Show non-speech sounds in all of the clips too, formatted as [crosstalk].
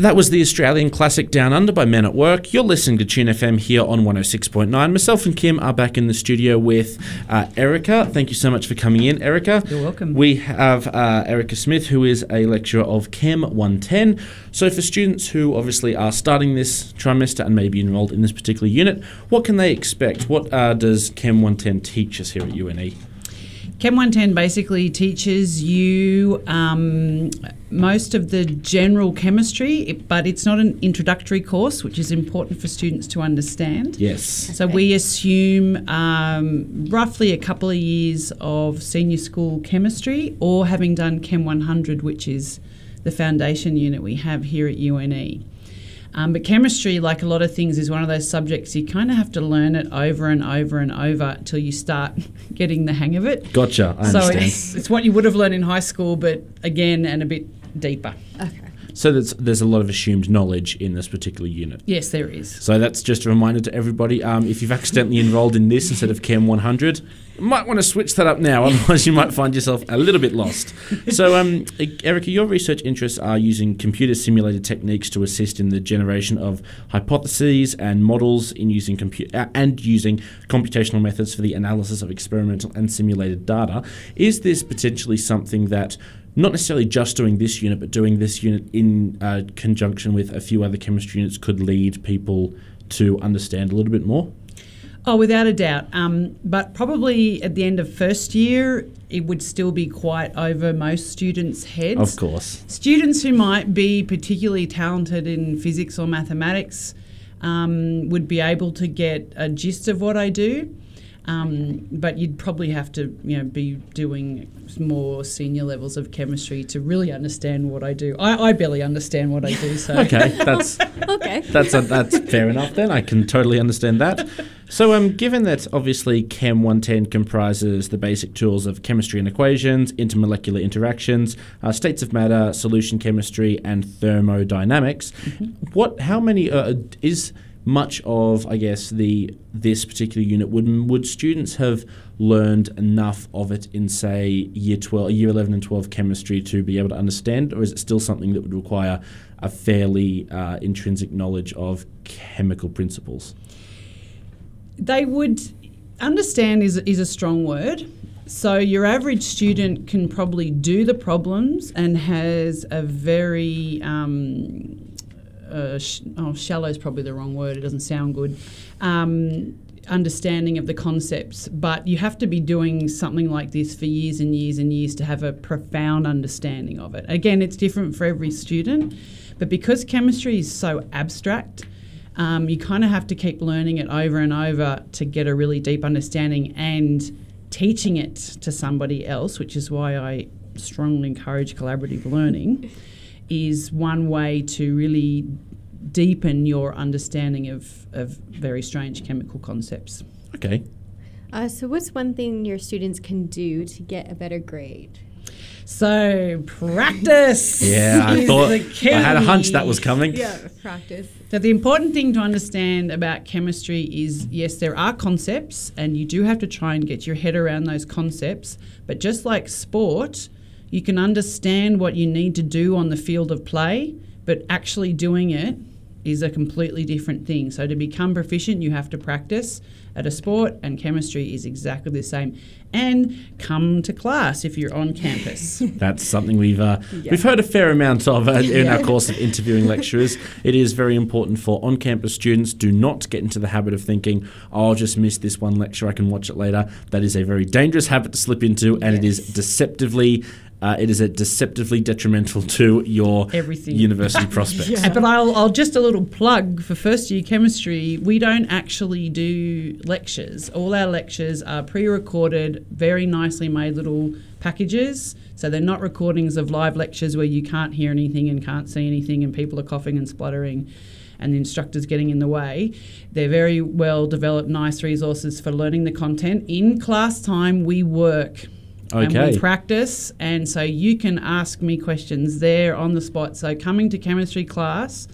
That was the Australian classic Down Under by Men at Work. You're listening to Tune FM here on 106.9. Myself and Kim are back in the studio with uh, Erica. Thank you so much for coming in, Erica. You're welcome. We have uh, Erica Smith, who is a lecturer of Chem 110. So, for students who obviously are starting this trimester and maybe enrolled in this particular unit, what can they expect? What uh, does Chem 110 teach us here at UNE? Chem 110 basically teaches you um, most of the general chemistry, but it's not an introductory course, which is important for students to understand. Yes. So we assume um, roughly a couple of years of senior school chemistry or having done Chem 100, which is the foundation unit we have here at UNE. Um, but chemistry, like a lot of things, is one of those subjects you kind of have to learn it over and over and over until you start [laughs] getting the hang of it. Gotcha. I so understand. it's, it's what you would have learned in high school, but again, and a bit deeper. Okay. So there's, there's a lot of assumed knowledge in this particular unit. Yes, there is. So that's just a reminder to everybody. Um, if you've accidentally enrolled in this instead of Chem 100, you might want to switch that up now. Otherwise, you might find yourself a little bit lost. So, um, Erica, your research interests are using computer simulated techniques to assist in the generation of hypotheses and models in using compu- uh, and using computational methods for the analysis of experimental and simulated data. Is this potentially something that not necessarily just doing this unit, but doing this unit in uh, conjunction with a few other chemistry units could lead people to understand a little bit more? Oh, without a doubt. Um, but probably at the end of first year, it would still be quite over most students' heads. Of course. Students who might be particularly talented in physics or mathematics um, would be able to get a gist of what I do. Um, but you'd probably have to, you know, be doing more senior levels of chemistry to really understand what I do. I, I barely understand what I do, [laughs] so Okay, that's [laughs] Okay. that's a, that's fair enough. Then I can totally understand that. So, um, given that obviously Chem 110 comprises the basic tools of chemistry and equations, intermolecular interactions, uh, states of matter, solution chemistry, and thermodynamics, what? How many uh, is much of I guess the this particular unit would would students have learned enough of it in say year 12 year 11 and 12 chemistry to be able to understand or is it still something that would require a fairly uh, intrinsic knowledge of chemical principles they would understand is is a strong word. So your average student can probably do the problems and has a very um, uh, sh- oh, shallow is probably the wrong word. It doesn't sound good. Um, understanding of the concepts, but you have to be doing something like this for years and years and years to have a profound understanding of it. Again, it's different for every student, but because chemistry is so abstract, um, you kind of have to keep learning it over and over to get a really deep understanding and teaching it to somebody else, which is why I strongly encourage collaborative learning, is one way to really deepen your understanding of, of very strange chemical concepts. okay Uh, so, what's one thing your students can do to get a better grade? So practice. [laughs] yeah i is thought the key. i had a hunch that was coming Yeah, practice. So the important thing to understand about chemistry is yes, there are concepts, and you do have to try and get your head around those concepts. But just like sport, you can understand what you need to do on the field of play, but actually doing it is a completely different thing. So to become proficient, you have to practice at a sport, and chemistry is exactly the same. And come to class if you're on [laughs] campus. That's something we've uh, Yeah. we've heard a fair amount of uh, in our course of interviewing [laughs] lecturers. It is very important for on-campus students. Do not get into the habit of thinking, oh, "I'll just miss this one lecture. I can watch it later." That is a very dangerous habit to slip into, and it is deceptively. Uh, it is a deceptively detrimental to your Everything. university [laughs] prospects. Uh, But I'll, I'll just a little plug for first year chemistry. We don't actually do lectures. All our lectures are pre recorded, very nicely made little packages. So they're not recordings of live lectures where you can't hear anything and can't see anything and people are coughing and spluttering and the instructor's getting in the way. They're very well developed, nice resources for learning the content. In class time, we work. And Okay. we practice, and so you can ask me questions there on the spot. So, coming to chemistry class,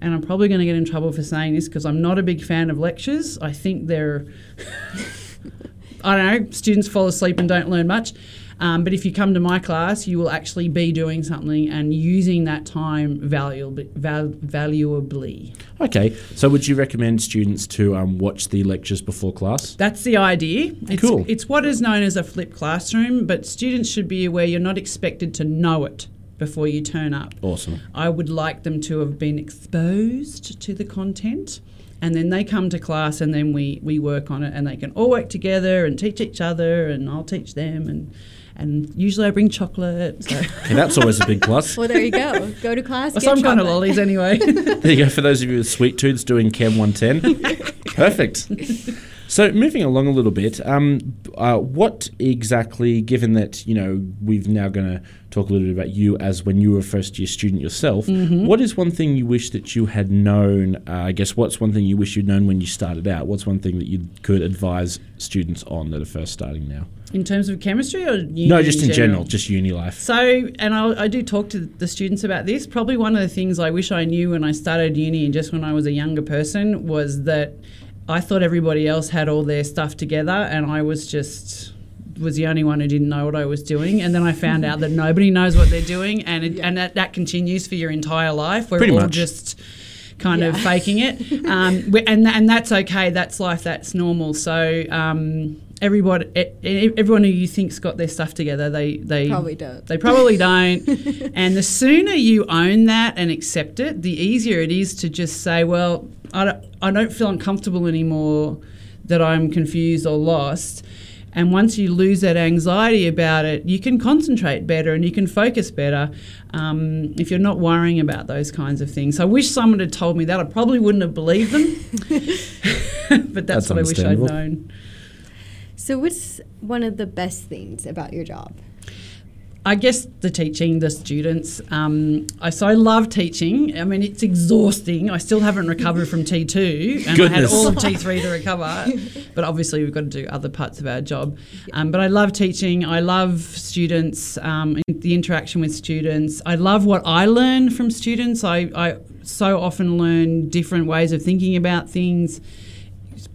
and I'm probably going to get in trouble for saying this because I'm not a big fan of lectures. I think they're, [laughs] I don't know, students fall asleep and don't learn much. Um, but if you come to my class, you will actually be doing something and using that time valuably. Val- valuably. Okay, so would you recommend students to um, watch the lectures before class? That's the idea. It's, Cool. It's what is known as a flipped classroom, but students should be aware you're not expected to know it before you turn up. Awesome. I would like them to have been exposed to the content. And then they come to class, and then we, we work on it, and they can all work together and teach each other, and I'll teach them, and and usually I bring chocolate. So Okay, that's always a big plus. Well, there you go. Go to class. get some kind of lollies anyway. [laughs] There you go for those of you with sweet tooths doing Chem 110. [laughs] Perfect. So moving along a little bit, um, uh, what exactly, given that you know we've now going to talk a little bit about you as when you were a first year student yourself, what is one thing you wish that you had known? Uh, I guess what's one thing you wish you'd known when you started out? What's one thing that you could advise students on that are first starting now? in terms of chemistry or uni no, just in general, just uni life. So, and I, I do talk to the students about this. Probably one of the things I wish I knew when I started uni and just when I was a younger person was that I thought everybody else had all their stuff together and I was just was the only one who didn't know what I was doing. And then I found out that nobody knows what they're doing, and it, and that, that continues for your entire life. We're Pretty all much. just kind of faking it, um, and and that's okay. That's life. That's normal. So. Um, Everybody, everyone who you think's got their stuff together, they they Probably don't. They probably don't. [laughs] and the sooner you own that and accept it, the easier it is to just say, well, I don't, I don't feel uncomfortable anymore that I'm confused or lost. And once you lose that anxiety about it, you can concentrate better and you can focus better um, if you're not worrying about those kinds of things. So I wish someone had told me that. I probably wouldn't have believed them. [laughs] [laughs] but that's, That's what I wish I'd understandable. known. So, what's one of the best things about your job? I guess the teaching, the students. Um, I so I love teaching. I mean, it's exhausting. I still haven't recovered from T two, and I had all of T three to recover. [laughs] But obviously, we've got to do other parts of our job. Um, but I love teaching. I love students. Um, the interaction with students. I love what I learn from students. I, I so often learn different ways of thinking about things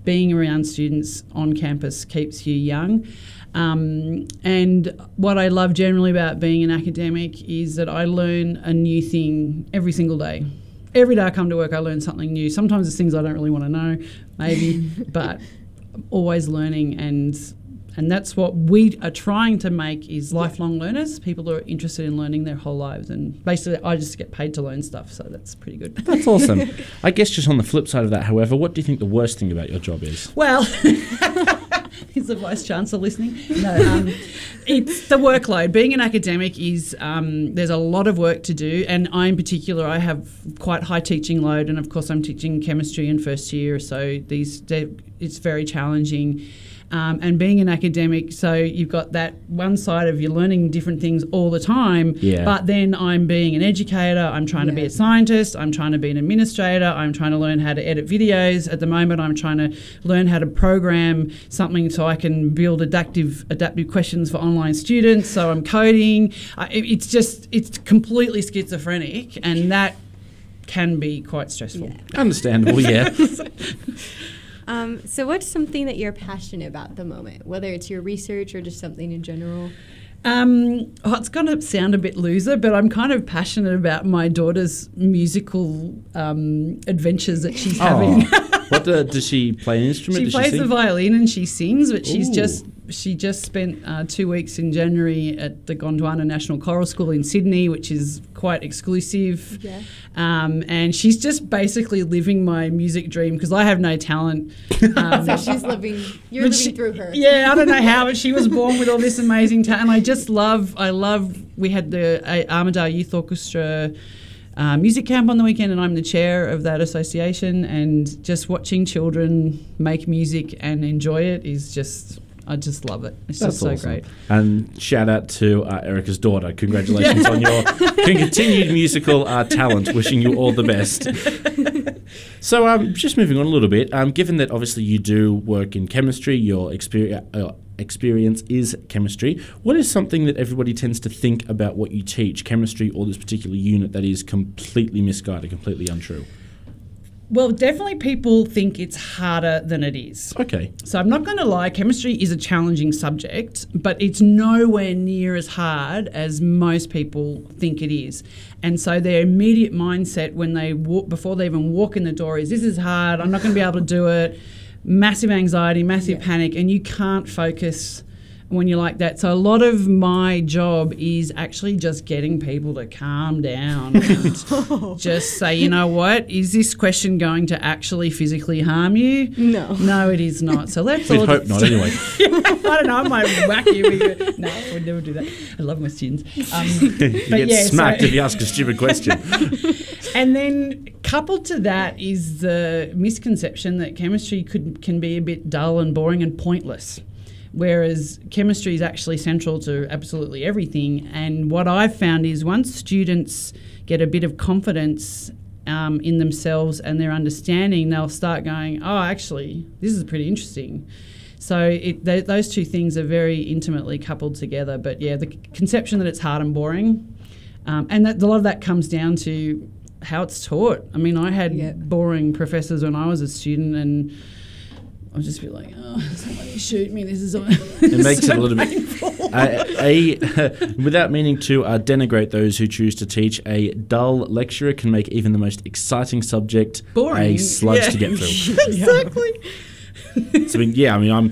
being around students on campus keeps you young. Um, and what I love generally about being an academic is that I learn a new thing every single day. Every day I come to work, I learn something new. Sometimes it's things I don't really want to know, maybe, [laughs] but always learning and and that's what we are trying to make is lifelong learners people who are interested in learning their whole lives and basically i just get paid to learn stuff so that's pretty good That's awesome. [laughs] I guess just on the flip side of that, however, what do you think the worst thing about your job is? Well, [laughs] is the vice chancellor listening? No, um, it's the workload. Being an academic is um, there's a lot of work to do, and I in particular I have quite high teaching load, and of course I'm teaching chemistry in first year, so these it's very challenging. Um, and being an academic, so you've got that one side of you're learning different things all the time, Yeah. but then I'm being an educator, I'm trying to be a scientist, I'm trying to be an administrator, I'm trying to learn how to edit videos. At the moment, I'm trying to learn how to program something so I can build adaptive adaptive questions for online students. So I'm coding. I, it- it's just it's completely schizophrenic, and that can be quite stressful. Yeah. Understandable, yeah. [laughs] Um, so, what's something that you're passionate about at the moment, whether it's your research or just something in general? Um, oh, it's going to sound a bit loser, but I'm kind of passionate about my daughter's musical um, adventures that she's having. Oh, what uh, does she play an instrument? She Does plays sing? the violin and she sings, but she's just she just spent uh, two weeks in January at the Gondwana National Choral School in Sydney, which is quite exclusive. Yeah. Um, and she's just basically living my music dream because I have no talent. [laughs] Um, So she's living, you're living she- through her. Yeah, I don't know how, but she was born with all this [laughs] amazing talent. And I just love, I love, we had the uh, Armidale Youth Orchestra uh, music camp on the weekend, and I'm the chair of that association. And just watching children make music and enjoy it is just, I just love it. It's That's just so awesome. great. And shout out to uh, Erica's daughter. Congratulations on your [laughs] continued musical uh, talent. Wishing you all the best. [laughs] So, um, just moving on a little bit. Um, given that obviously you do work in chemistry, your experience. Uh, Experience is chemistry. What is something that everybody tends to think about what you teach, chemistry or this particular unit, that is completely misguided, completely untrue? Well, definitely people think it's harder than it is. Okay. So I'm not going to lie, chemistry is a challenging subject, but it's nowhere near as hard as most people think it is. And so their immediate mindset when they walk before they even walk in the door is this is hard, I'm not going to be able to do it. Massive anxiety, massive panic, and you can't focus when you're like that. So a lot of my job is actually just getting people to calm down [laughs] and just say, you know what, is this question going to actually physically harm you? No. No, it is not. So let's We'd all hope not anyway. [laughs] I don't know. I might whack you. With you. No, I would never do that. I love my students. Um, [laughs] you get yeah, smacked so- if you ask a stupid question. and then coupled to that is the misconception that chemistry could can be a bit dull and boring and pointless. Whereas chemistry is actually central to absolutely everything. And what I've found is once students get a bit of confidence um, in themselves and their understanding, they'll start going, oh, actually, this is pretty interesting. So it, th- those two things are very intimately coupled together. But yeah, the conception that it's hard and boring, um, and that, a lot of that comes down to how it's taught. I mean, I had Yeah. boring professors when I was a student, and I was just be like, "Oh, [laughs] somebody shoot me! This is all." It [laughs] makes it a little bit. Uh, [laughs] a, without meaning to uh, denigrate those who choose to teach, a dull lecturer can make even the most exciting subject Boring. a sludge Yeah. to get through. exactly. [laughs] So, I mean, yeah, I mean, I'm,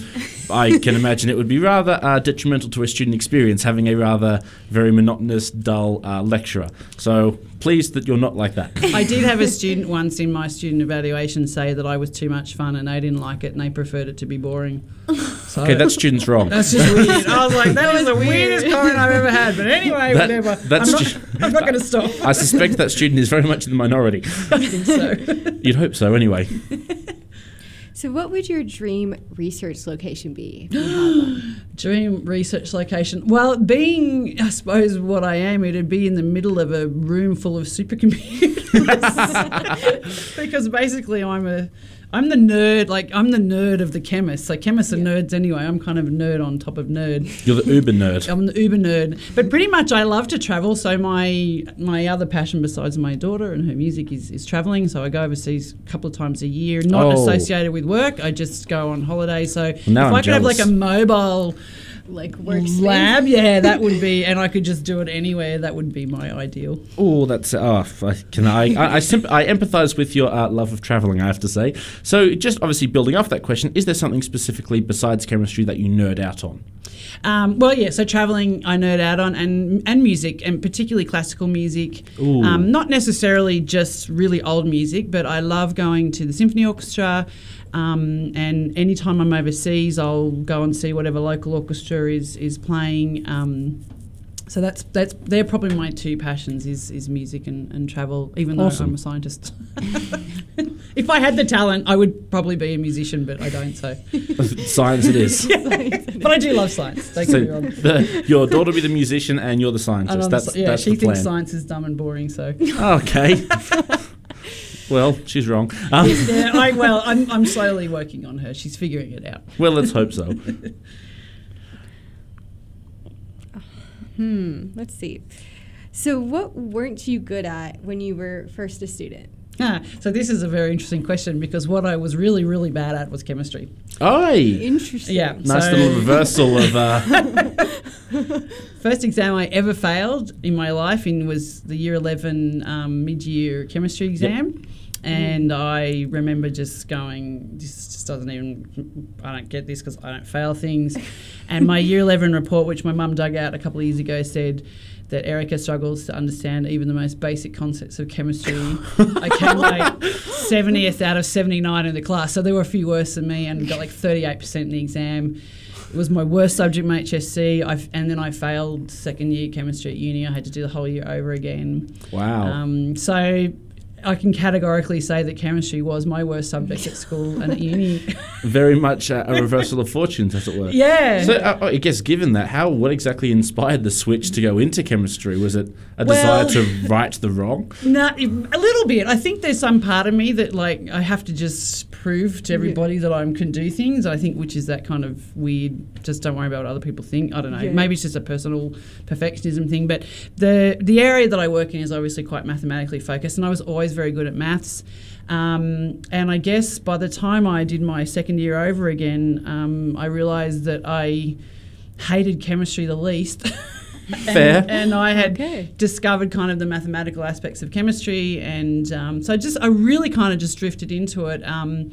I can imagine it would be rather uh, detrimental to a student experience having a rather very monotonous, dull uh, lecturer. So, pleased that you're not like that. I did have a student once in my student evaluation say that I was too much fun, and they didn't like it, and they preferred it to be boring. So [laughs] Okay, that student's wrong. That's just weird. [laughs] I was like, that is the weirdest comment I've ever had. But anyway, That- whatever. that's I'm ju- not, I'm not going to stop. I suspect that student is very much in the minority. I think so. You'd hope so, anyway. So, what would your dream research location be? [gasps] if you had one? Dream research location. Well, being, I suppose, what I am, it'd be in the middle of a room full of supercomputers. [laughs] [laughs] because basically, I'm a, I'm the nerd. Like I'm the nerd of the chemists. So chemists are nerds anyway. I'm kind of a nerd on top of nerd. You're the uber nerd. [laughs] I'm the uber nerd. But pretty much, I love to travel. So my my other passion besides my daughter and her music is, is traveling. So I go overseas a couple of times a year, not Oh. associated with work. I just go on holiday. So if now I'm I could have like a mobile Like workspace? lab, yeah, that would be, and I could just do it anywhere. That would be my ideal. Oh, that's oh, I can I I I, symp- I empathise with your uh, love of travelling. I have to say. So, just obviously building off that question, is there something specifically besides chemistry that you nerd out on? Um, well, yeah. So traveling, I nerd out on, and and music, and particularly classical music. Ooh. Um, not necessarily just really old music, but I love going to the symphony orchestra. Um, and anytime I'm overseas, I'll go and see whatever local orchestra is is playing. Um, so that's that's they're probably my two passions is is music and, and travel. Even though I'm a scientist. [laughs] if I had the talent, I would probably be a musician, but I don't. So, [laughs] Science it is. [laughs] but I do love science. Don't So get me wrong. the, your daughter will be the musician and you're the scientist. I'm That's so- yeah, that's she the thinks plan. science is dumb and boring. So Okay. Well, she's wrong. [laughs] Um, yeah, I well, I'm, I'm slowly working on her. She's figuring it out. well, let's hope so. [laughs] Hmm. Let's see. So, what weren't you good at when you were first a student? Ah, so this is a very interesting question because what I was really, really bad at was chemistry. Oi. Interesting. Yeah. Nice so little reversal of. Uh, [laughs] First exam I ever failed in my life in was the year 11 um, mid-year chemistry exam. And I remember just going, this just doesn't even, I don't get this because I don't fail things. [laughs] And my year 11 report, which my mum dug out a couple of years ago, said that Erica struggles to understand even the most basic concepts of chemistry. I came [laughs] like 70th out of 79 in the class. So there were a few worse than me and got like 38% in the exam. It was my worst subject, my HSC, I f- and then I failed second year chemistry at uni. I had to do the whole year over again. wow. Um, so I can categorically say that chemistry was my worst subject at school and at uni. [laughs] Very much uh, a reversal of fortunes, as it were. yeah. So uh, I guess, given that, how what exactly inspired the switch to go into chemistry? Was it a Well- desire to right the wrong? [laughs] No, a little bit. I think there's some part of me that like I have to just prove to everybody that I can do things. I think which is that kind of weird. Just don't worry about what other people think. I don't know. Yeah. Maybe it's just a personal perfectionism thing. But the the area that I work in is obviously quite mathematically focused, and I was always always very good at maths. Um, and I guess by the time I did my second year over again, um, I realised that I hated chemistry the least. [laughs] Fair. and, and I had Okay. discovered kind of the mathematical aspects of chemistry, and um, so I just I really kind of just drifted into it. Um,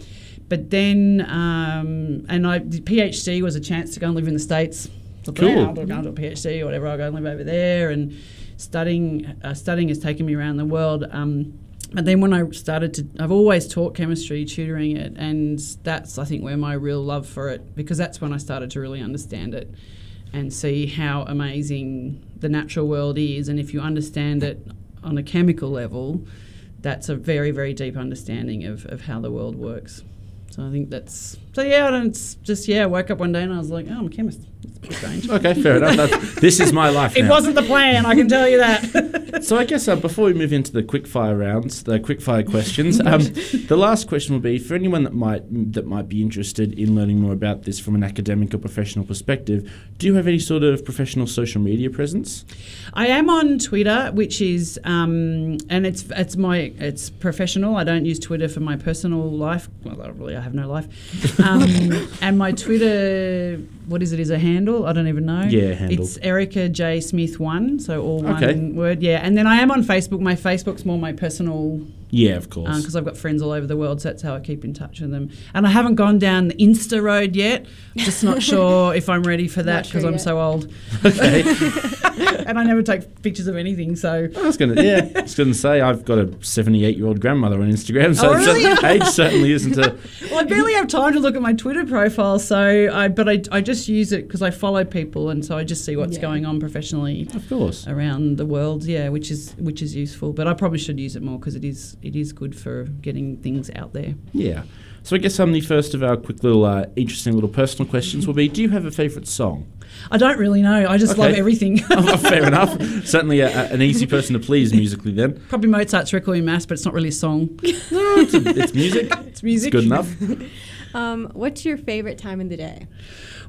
but then, um, and I the PhD was a chance to go and live in the states. So Cool. yeah, I'll go and do a PhD or whatever. I'll go and live over there, and studying uh, studying has taken me around the world. Um, but then when I started to, I've always taught chemistry, tutoring it, and that's I think where my real love for it because that's when I started to really understand it and see how amazing the natural world is. And if you understand it on a chemical level, that's a very, very deep understanding of, of how the world works. So I think that's so yeah. I don't just yeah. I woke up one day and I was like, oh, I'm a chemist. It's a bit strange. [laughs] Okay, fair enough. That's, this is my life Now. It wasn't the plan. I can tell you that. [laughs] So I guess uh, before we move into the quickfire rounds, the quickfire questions, [laughs] um, the last question will be for anyone that might that might be interested in learning more about this from an academic or professional perspective. Do you have any sort of professional social media presence? I am on Twitter, which is um, and it's it's my it's professional. I don't use Twitter for my personal life. Well, really I have no life. Um, and my Twitter, what is it? Is a handle? I don't even know. Yeah, handle. It's Erica J Smith one. So all one Okay. word. Yeah, and then I am on Facebook. My Facebook's more my personal Yeah, of course. because I've got friends all over the world, so that's how I keep in touch with them. And I haven't gone down the Insta road yet. Just not [laughs] sure if I'm ready for that Not sure because I'm yet. so old. okay. [laughs] and I never take pictures of anything. So I was gonna yeah, I was gonna say I've got a seventy-eight-year-old grandmother on Instagram, so Oh, really? so age certainly isn't a. [laughs] well, I barely have time to look at my Twitter profile. So I, but I, I just use it because I follow people, and so I just see what's Yeah. going on professionally Of course. around the world. Yeah, which is which is useful. But I probably should use it more because it is it is good for getting things out there. Yeah. So I guess um, the first of our quick little uh, interesting little personal questions will be: Do you have a favourite song? I don't really know. I just love everything. [laughs] Oh, fair enough. [laughs] Certainly a, a- an easy person to please musically. Then Probably Mozart's Requiem Mass, but it's not really a song. [laughs] it's, it's music. It's music. It's good enough. Um, what's your favorite time of the day?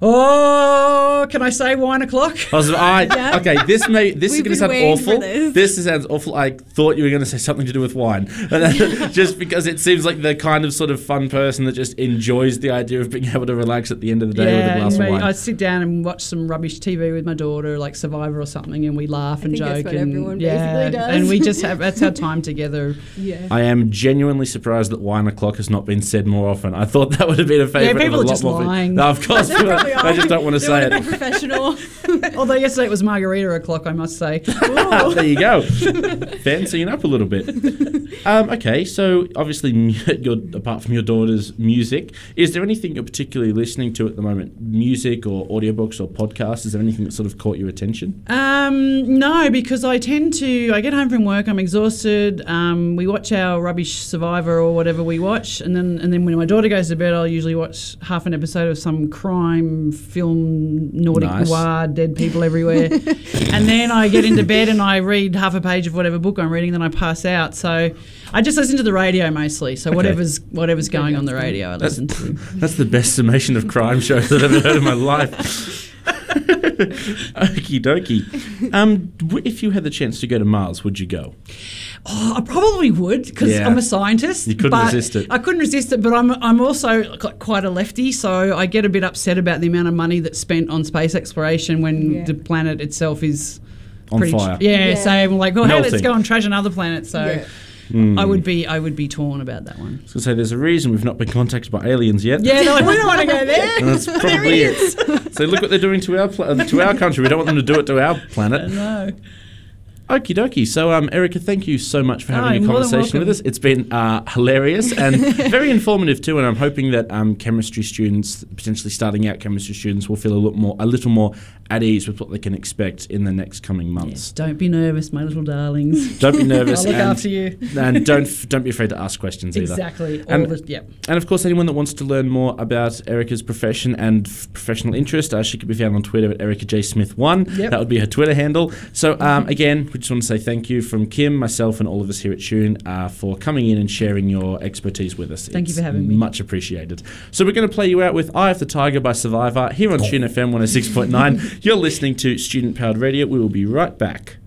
Oh, can I say wine o'clock? I was, I, [laughs] Yeah. Okay, this may this We've is going to sound awful. this. sounds awful. I thought you were going to say something to do with wine, And then- [laughs] just because it seems like the kind of sort of fun person that just enjoys the idea of being able to relax at the end of the day with a glass and of wine. I sit down and watch some rubbish TV with my daughter, like Survivor or something, and we laugh and think that's joke. what and everyone yeah, basically does. and we just have that's our time together. [laughs] Yeah. I am genuinely surprised that wine o'clock has not been said more often. I thought that would have been a favourite. Yeah, people of a are lot just lying. No, of course, people, probably I just don't want to say it. professional. [laughs] Although yesterday it was margarita o'clock, I must say. [laughs] there you go. Fancying up a little bit. Um, okay, so obviously, [laughs] your, apart from your daughter's music, is there anything you're particularly listening to at the moment? Music or audiobooks or podcasts? Is there anything that sort of caught your attention? Um, no, because I tend to. I get home from work, I'm exhausted. Um, we watch our rubbish Survivor or whatever we watch, and then and then when my daughter goes to bed, I'll usually watch half an episode of some crime film, Nordic Nice. noir, dead people everywhere, [laughs] and then I get into bed and I read half a page of whatever book I'm reading, then I pass out. So I just listen to the radio mostly. So whatever's whatever's going on the radio, I listen to. [laughs] That's the best summation of crime shows that I've ever heard in my life. [laughs] [laughs] Okie dokie. Um, if you had the chance to go to Mars, would you go? Oh, I probably would because Yeah. I'm a scientist. You couldn't but resist it. I couldn't resist it, but I'm I'm also quite a lefty, so I get a bit upset about the amount of money that's spent on space exploration when Yeah. the planet itself is On pretty fire. yeah, Yeah. so I'm like, well, hey, let's go and trash another planet. So Yeah. Hmm. I would be I would be torn about that one. I was going to say, there's a reason we've not been contacted by aliens yet. Yeah, they're we don't want to go there. And that's [laughs] probably it. So look what they're doing to our pla- uh, to our country. We don't want them to do it to our planet. [laughs] no. Okie dokie. So, um, Erica, thank you so much for Oh, having a more than conversation with us. It's been uh, hilarious and [laughs] very informative too. And I'm hoping that um, chemistry students, potentially starting out chemistry students, will feel a little more a little more at ease with what they can expect in the next coming Yes, months. don't be nervous, my little darlings. [laughs] Don't be nervous. [laughs] I'll look and, after you. and don't don't be afraid to ask questions either. Exactly. And- yep. And of course, anyone that wants to learn more about Erica's profession and f- professional interest, uh, she could be found on Twitter at Erica J Smith One. Yep. That would be her Twitter handle. So um, again, we just want to say thank you from Kim, myself, and all of us here at Tune uh, for coming in and sharing your expertise with us. Thank you It's for having me. Much appreciated. So we're going to play you out with "Eye of the Tiger" by Survivor here on Tune FM One Hundred Six Point Nine. [laughs] You're listening to Student Powered Radio. We will be right back.